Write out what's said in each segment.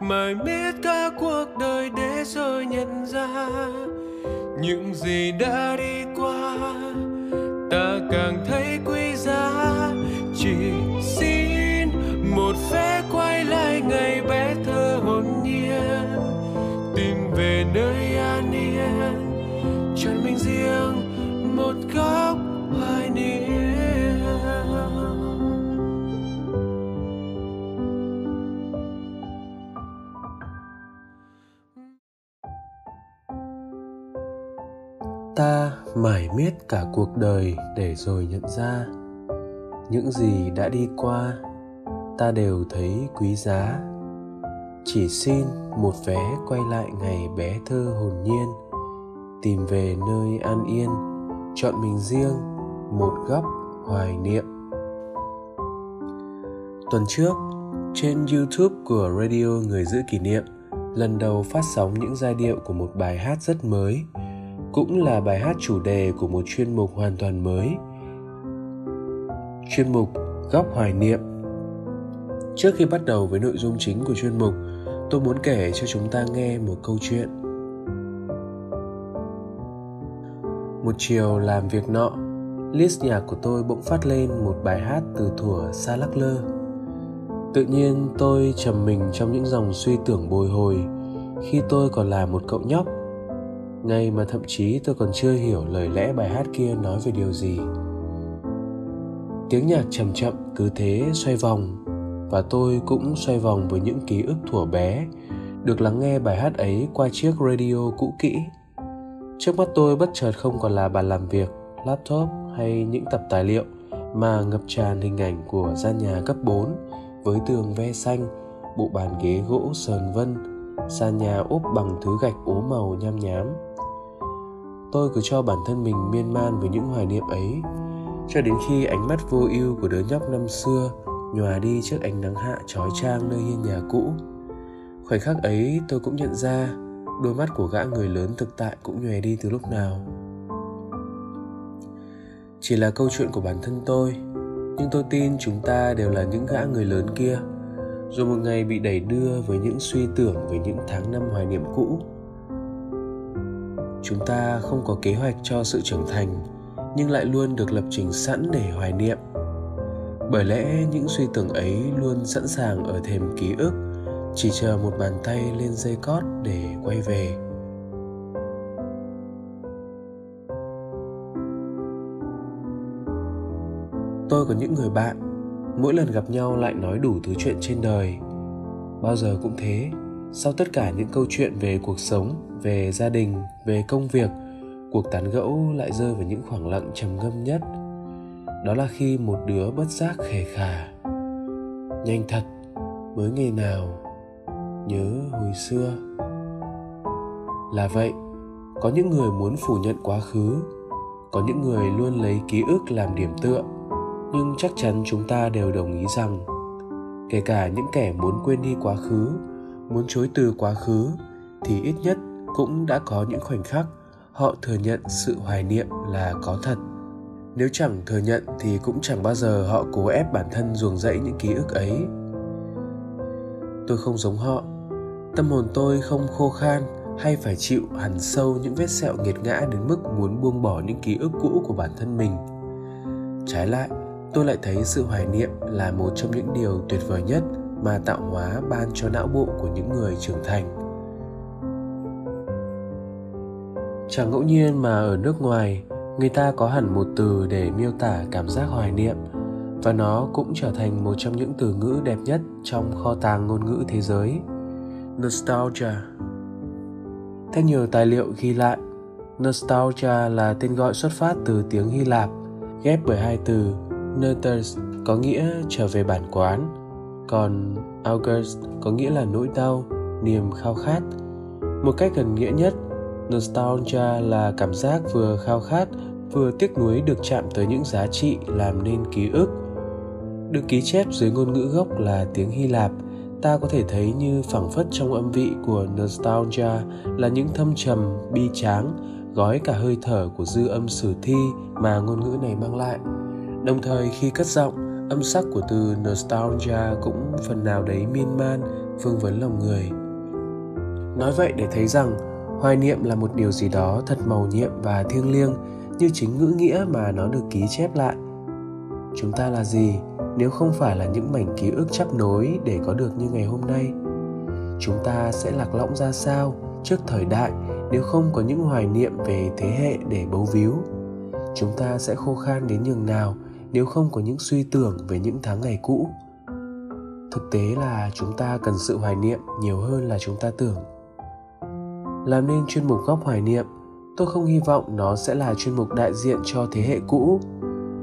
mài miết cả cuộc đời để rồi nhận ra những gì đã đi qua. Ta càng thấy quý giá chỉ ta mải miết cả cuộc đời để rồi nhận ra. Những gì đã đi qua, ta đều thấy quý giá. Chỉ xin một vé quay lại ngày bé thơ hồn nhiên, tìm về nơi an yên, chọn mình riêng, một góc hoài niệm. Tuần trước, trên youtube của radio người giữ kỷ niệm, lần đầu phát sóng những giai điệu của một bài hát rất mới cũng là bài hát chủ đề của một chuyên mục hoàn toàn mới. Chuyên mục góc hoài niệm. Trước khi bắt đầu với nội dung chính của chuyên mục, tôi muốn kể cho chúng ta nghe một câu chuyện. Một chiều làm việc nọ, list nhạc của tôi bỗng phát lên một bài hát từ thuở xa lắc lơ. Tự nhiên tôi trầm mình trong những dòng suy tưởng bồi hồi khi tôi còn là một cậu nhóc ngay mà thậm chí tôi còn chưa hiểu lời lẽ bài hát kia nói về điều gì tiếng nhạc chậm chậm cứ thế xoay vòng và tôi cũng xoay vòng với những ký ức thuở bé được lắng nghe bài hát ấy qua chiếc radio cũ kỹ trước mắt tôi bất chợt không còn là bàn làm việc laptop hay những tập tài liệu mà ngập tràn hình ảnh của gian nhà cấp 4 với tường ve xanh, bộ bàn ghế gỗ sờn vân, sàn nhà ốp bằng thứ gạch ố màu nham nhám. Tôi cứ cho bản thân mình miên man với những hoài niệm ấy, cho đến khi ánh mắt vô ưu của đứa nhóc năm xưa nhòa đi trước ánh nắng hạ trói trang nơi hiên nhà cũ. Khoảnh khắc ấy tôi cũng nhận ra đôi mắt của gã người lớn thực tại cũng nhòe đi từ lúc nào. Chỉ là câu chuyện của bản thân tôi, nhưng tôi tin chúng ta đều là những gã người lớn kia, rồi một ngày bị đẩy đưa với những suy tưởng về những tháng năm hoài niệm cũ. Chúng ta không có kế hoạch cho sự trưởng thành, nhưng lại luôn được lập trình sẵn để hoài niệm. Bởi lẽ những suy tưởng ấy luôn sẵn sàng ở thềm ký ức chỉ chờ một bàn tay lên dây cót để quay về. Tôi có những người bạn mỗi lần gặp nhau lại nói đủ thứ chuyện trên đời. Bao giờ cũng thế sau tất cả những câu chuyện về cuộc sống về gia đình, về công việc, cuộc tán gẫu lại rơi vào những khoảng lặng trầm ngâm nhất. Đó là khi một đứa bất giác khề khà. Nhanh thật, mới ngày nào, nhớ hồi xưa. Là vậy, có những người muốn phủ nhận quá khứ, có những người luôn lấy ký ức làm điểm tựa, nhưng chắc chắn chúng ta đều đồng ý rằng, kể cả những kẻ muốn quên đi quá khứ, muốn chối từ quá khứ, thì ít nhất cũng đã có những khoảnh khắc họ thừa nhận sự hoài niệm là có thật. Nếu chẳng thừa nhận thì cũng chẳng bao giờ họ cố ép bản thân ruồng rẫy những ký ức ấy. Tôi không giống họ. Tâm hồn tôi không khô khan hay phải chịu hằn sâu những vết sẹo nghiệt ngã đến mức muốn buông bỏ những ký ức cũ của bản thân mình. Trái lại, tôi lại thấy sự hoài niệm là một trong những điều tuyệt vời nhất mà tạo hóa ban cho não bộ của những người trưởng thành. Chẳng ngẫu nhiên mà ở nước ngoài, người ta có hẳn một từ để miêu tả cảm giác hoài niệm, và nó cũng trở thành một trong những từ ngữ đẹp nhất trong kho tàng ngôn ngữ thế giới. Nostalgia. Theo nhiều tài liệu ghi lại, nostalgia là tên gọi xuất phát từ tiếng hy lạp, ghép bởi hai từ Nerters có nghĩa trở về bản quán, còn august, có nghĩa là nỗi đau, niềm khao khát. Một cách gần nghĩa nhất nostalgia là cảm giác vừa khao khát vừa tiếc nuối được chạm tới những giá trị làm nên ký ức được ký chép dưới ngôn ngữ gốc là tiếng hy lạp ta có thể thấy như phảng phất trong âm vị của nostalgia là những thâm trầm bi tráng gói cả hơi thở của dư âm sử thi mà ngôn ngữ này mang lại đồng thời khi cất giọng Âm sắc của từ nostalgia cũng phần nào đấy miên man, vương vấn lòng người. Nói vậy để thấy rằng hoài niệm là một điều gì đó thật màu nhiệm và thiêng liêng, như chính ngữ nghĩa mà nó được ký chép lại. Chúng ta là gì nếu không phải là những mảnh ký ức chắp nối để có được như ngày hôm nay? Chúng ta sẽ lạc lõng ra sao trước thời đại nếu không có những hoài niệm về thế hệ để bấu víu? Chúng ta sẽ khô khan đến nhường nào nếu không có những suy tưởng về những tháng ngày cũ thực tế là chúng ta cần sự hoài niệm nhiều hơn là chúng ta tưởng làm nên chuyên mục góc hoài niệm. Tôi không hy vọng nó sẽ là chuyên mục đại diện cho thế hệ cũ.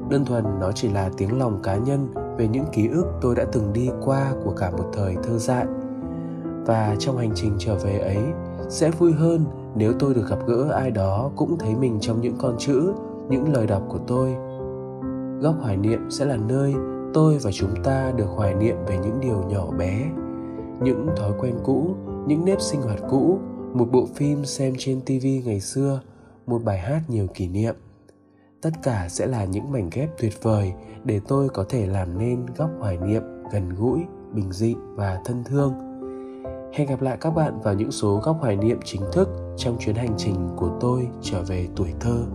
Đơn thuần nó chỉ là tiếng lòng cá nhân về những ký ức tôi đã từng đi qua của cả một thời thơ dại. Và trong hành trình trở về ấy, sẽ vui hơn nếu tôi được gặp gỡ ai đó cũng thấy mình trong những con chữ, những lời đọc của tôi. Góc hoài niệm sẽ là nơi tôi và chúng ta được hoài niệm về những điều nhỏ bé, những thói quen cũ, những nếp sinh hoạt cũ một bộ phim xem trên tv ngày xưa, một bài hát nhiều kỷ niệm. Tất cả sẽ là những mảnh ghép tuyệt vời để tôi có thể làm nên góc hoài niệm gần gũi, bình dị và thân thương. Hẹn gặp lại các bạn vào những số góc hoài niệm chính thức trong chuyến hành trình của tôi trở về tuổi thơ.